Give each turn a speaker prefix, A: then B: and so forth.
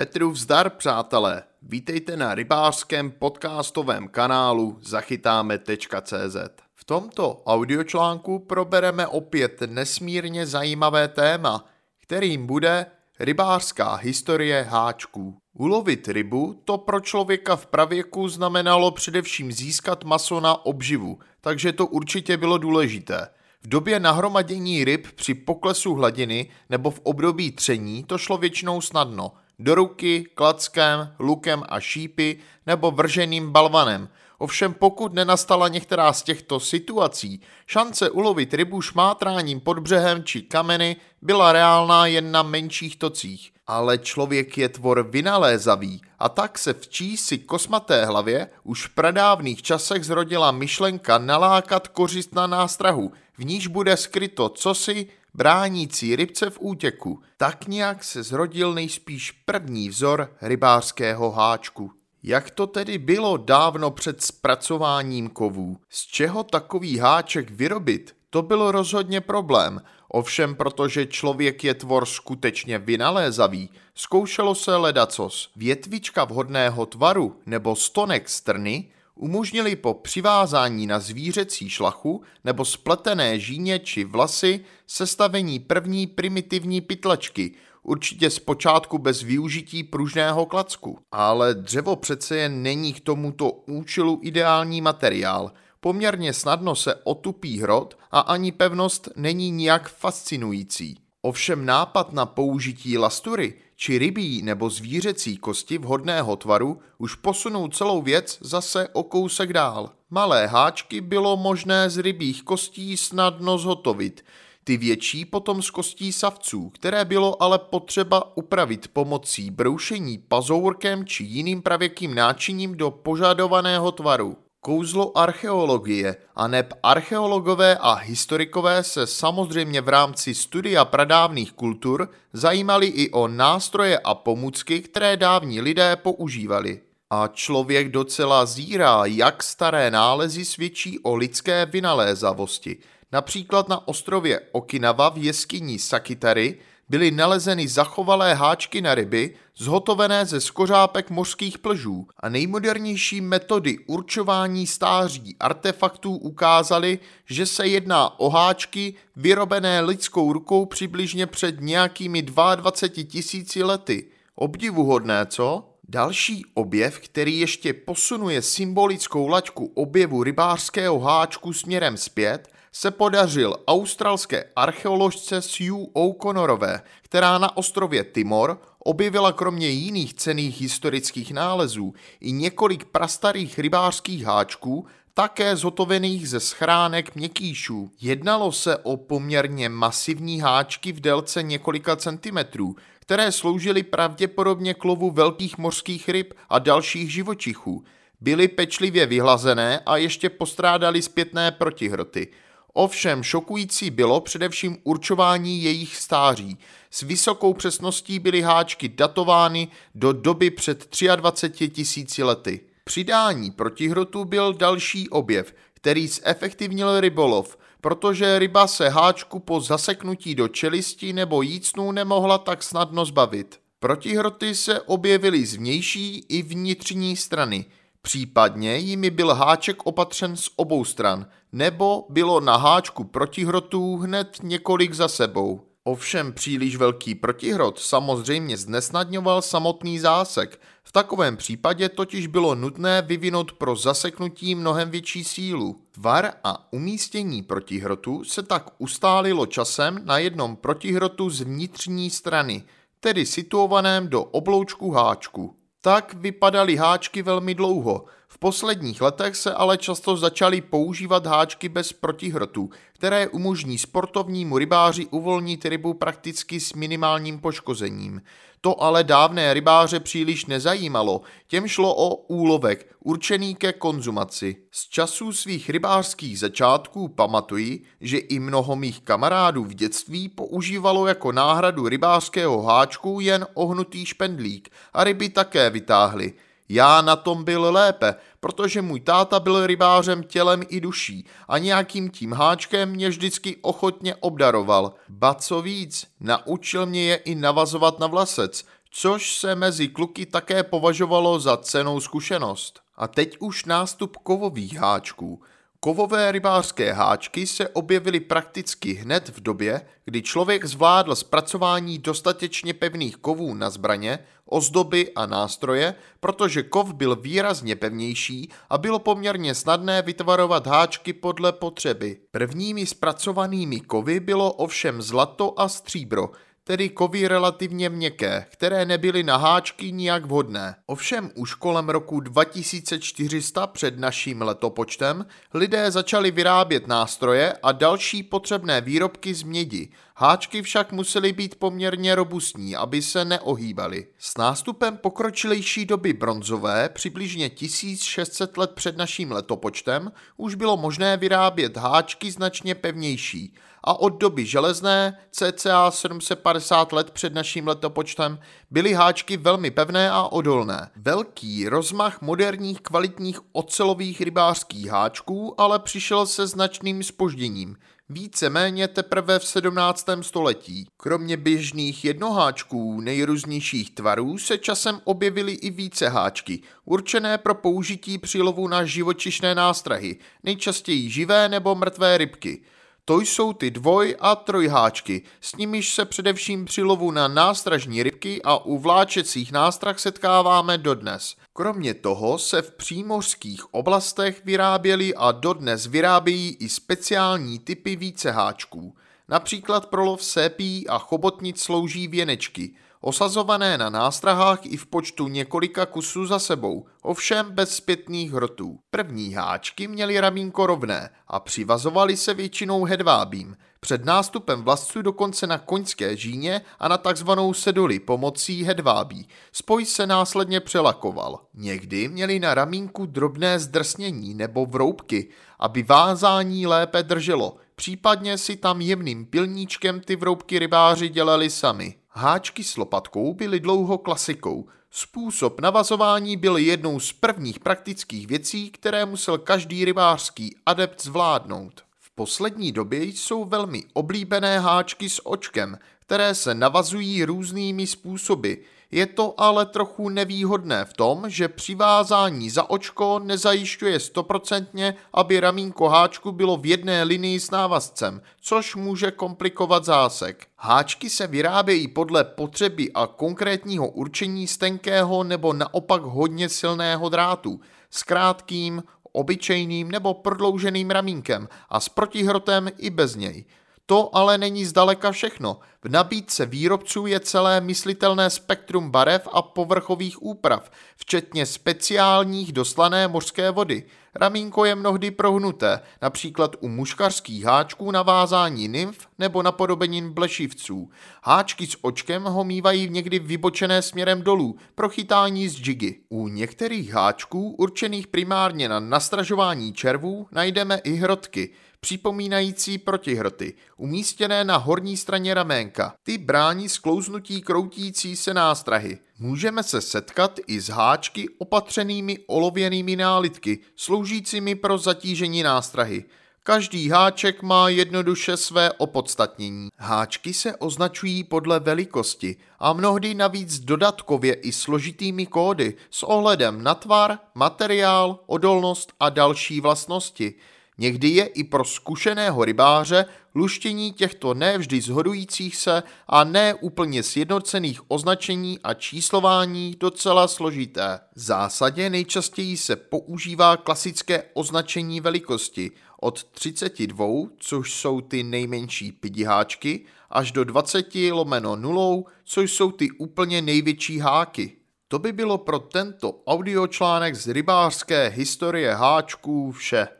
A: Petru vzdar, přátelé. Vítejte na rybářském podcastovém kanálu zachytáme.cz. V tomto audiočlánku probereme opět nesmírně zajímavé téma, kterým bude rybářská historie háčků. Ulovit rybu to pro člověka v pravěku znamenalo především získat maso na obživu, takže to určitě bylo důležité. V době nahromadění ryb při poklesu hladiny nebo v období tření to šlo většinou snadno. Do ruky, klackem, lukem a šípy nebo vrženým balvanem. Ovšem pokud nenastala některá z těchto situací, šance ulovit rybu šmátráním pod břehem či kameny byla reálná jen na menších tocích. Ale člověk je tvor vynalézavý a tak se v čísi kosmaté hlavě už v pradávných časech zrodila myšlenka nalákat kořist na nástrahu, v níž bude skryto cosi bránící rybce v útěku. Tak nějak se zrodil nejspíš první vzor rybářského háčku. Jak to tedy bylo dávno před zpracováním kovů? Z čeho takový háček vyrobit? To byl rozhodně problém, ovšem protože člověk je tvor skutečně vynalézavý, zkoušelo se ledacos. Větvička vhodného tvaru nebo stonek strny umožnili po přivázání na zvířecí šlachu nebo spletené žíně či vlasy sestavení první primitivní pytlačky, určitě zpočátku bez využití pružného klacku. Ale dřevo přece jen není k tomuto účelu ideální materiál. Poměrně snadno se otupí hrot a ani pevnost není nijak fascinující. Ovšem nápad na použití lastury či rybí nebo zvířecí kosti vhodného tvaru už posunou celou věc zase o kousek dál. Malé háčky bylo možné z rybích kostí snadno zhotovit, ty větší potom z kostí savců, které bylo ale potřeba upravit pomocí broušení pazourkem či jiným pravěkým náčiním do požadovaného tvaru. Kouzlo archeologie a neb archeologové a historikové se samozřejmě v rámci studia pradávných kultur zajímali i o nástroje a pomůcky, které dávní lidé používali. A člověk docela zírá, jak staré nálezy svědčí o lidské vynalézavosti. Například na ostrově Okinawa v jeskyni Sakitary byly nalezeny zachovalé háčky na ryby, zhotovené ze skořápek mořských plžů a nejmodernější metody určování stáří artefaktů ukázaly, že se jedná o háčky vyrobené lidskou rukou přibližně před nějakými 22 tisíci lety. Obdivuhodné, co? Další objev, který ještě posunuje symbolickou laťku objevu rybářského háčku směrem zpět, se podařil australské archeoložce Sue O'Connorové, která na ostrově Timor objevila kromě jiných cených historických nálezů i několik prastarých rybářských háčků, také zhotovených ze schránek měkýšů. Jednalo se o poměrně masivní háčky v délce několika centimetrů, které sloužily pravděpodobně k lovu velkých mořských ryb a dalších živočichů. Byly pečlivě vyhlazené a ještě postrádali zpětné protihroty. Ovšem šokující bylo především určování jejich stáří. S vysokou přesností byly háčky datovány do doby před 23 tisíci lety. Přidání protihrotu byl další objev, který zefektivnil rybolov, protože ryba se háčku po zaseknutí do čelisti nebo jícnu nemohla tak snadno zbavit. Protihroty se objevily z vnější i vnitřní strany – Případně jimi byl háček opatřen z obou stran, nebo bylo na háčku protihrotů hned několik za sebou. Ovšem příliš velký protihrot samozřejmě znesnadňoval samotný zásek. V takovém případě totiž bylo nutné vyvinout pro zaseknutí mnohem větší sílu. Tvar a umístění protihrotu se tak ustálilo časem na jednom protihrotu z vnitřní strany, tedy situovaném do obloučku háčku. Tak vypadaly háčky velmi dlouho. V posledních letech se ale často začaly používat háčky bez protihrotů, které umožní sportovnímu rybáři uvolnit rybu prakticky s minimálním poškozením. To ale dávné rybáře příliš nezajímalo, těm šlo o úlovek, určený ke konzumaci. Z časů svých rybářských začátků pamatuji, že i mnoho mých kamarádů v dětství používalo jako náhradu rybářského háčku jen ohnutý špendlík a ryby také vytáhli. Já na tom byl lépe, protože můj táta byl rybářem tělem i duší a nějakým tím háčkem mě vždycky ochotně obdaroval. Ba co víc, naučil mě je i navazovat na vlasec, což se mezi kluky také považovalo za cenou zkušenost. A teď už nástup kovových háčků. Kovové rybářské háčky se objevily prakticky hned v době, kdy člověk zvládl zpracování dostatečně pevných kovů na zbraně, ozdoby a nástroje, protože kov byl výrazně pevnější a bylo poměrně snadné vytvarovat háčky podle potřeby. Prvními zpracovanými kovy bylo ovšem zlato a stříbro, tedy kovy relativně měkké, které nebyly na háčky nijak vhodné. Ovšem už kolem roku 2400 před naším letopočtem lidé začali vyrábět nástroje a další potřebné výrobky z mědi. Háčky však musely být poměrně robustní, aby se neohýbaly. S nástupem pokročilejší doby bronzové, přibližně 1600 let před naším letopočtem, už bylo možné vyrábět háčky značně pevnější a od doby železné, cca 750 let před naším letopočtem, byly háčky velmi pevné a odolné. Velký rozmach moderních kvalitních ocelových rybářských háčků ale přišel se značným spožděním, víceméně teprve v 17. století. Kromě běžných jednoháčků nejrůznějších tvarů se časem objevily i více háčky, určené pro použití při lovu na živočišné nástrahy, nejčastěji živé nebo mrtvé rybky. To jsou ty dvoj- a trojháčky, s nimiž se především při lovu na nástražní rybky a u vláčecích nástrah setkáváme dodnes. Kromě toho se v přímořských oblastech vyráběly a dodnes vyrábějí i speciální typy víceháčků. Například pro lov sépí a chobotnic slouží věnečky – osazované na nástrahách i v počtu několika kusů za sebou, ovšem bez zpětných hrotů. První háčky měly ramínko rovné a přivazovaly se většinou hedvábím, před nástupem vlastců dokonce na koňské žíně a na takzvanou seduli pomocí hedvábí. Spoj se následně přelakoval. Někdy měli na ramínku drobné zdrsnění nebo vroubky, aby vázání lépe drželo, případně si tam jemným pilníčkem ty vroubky rybáři dělali sami. Háčky s lopatkou byly dlouho klasikou. Způsob navazování byl jednou z prvních praktických věcí, které musel každý rybářský adept zvládnout. V poslední době jsou velmi oblíbené háčky s očkem, které se navazují různými způsoby. Je to ale trochu nevýhodné v tom, že přivázání za očko nezajišťuje stoprocentně, aby ramínko háčku bylo v jedné linii s návazcem, což může komplikovat zásek. Háčky se vyrábějí podle potřeby a konkrétního určení z tenkého nebo naopak hodně silného drátu, s krátkým, obyčejným nebo prodlouženým ramínkem a s protihrotem i bez něj. To ale není zdaleka všechno. V nabídce výrobců je celé myslitelné spektrum barev a povrchových úprav, včetně speciálních doslané mořské vody. Ramínko je mnohdy prohnuté, například u muškarských háčků na vázání nymf nebo napodobenin blešivců. Háčky s očkem ho mývají někdy vybočené směrem dolů pro chytání z džigy. U některých háčků, určených primárně na nastražování červů, najdeme i hrotky – připomínající protihroty, umístěné na horní straně raménka. Ty brání sklouznutí kroutící se nástrahy. Můžeme se setkat i s háčky opatřenými olověnými nálitky, sloužícími pro zatížení nástrahy. Každý háček má jednoduše své opodstatnění. Háčky se označují podle velikosti a mnohdy navíc dodatkově i složitými kódy s ohledem na tvar, materiál, odolnost a další vlastnosti. Někdy je i pro zkušeného rybáře luštění těchto nevždy zhodujících se a ne úplně sjednocených označení a číslování docela složité. V zásadě nejčastěji se používá klasické označení velikosti od 32, což jsou ty nejmenší pidiháčky, až do 20 lomeno nulou, což jsou ty úplně největší háky. To by bylo pro tento audiočlánek z rybářské historie háčků vše.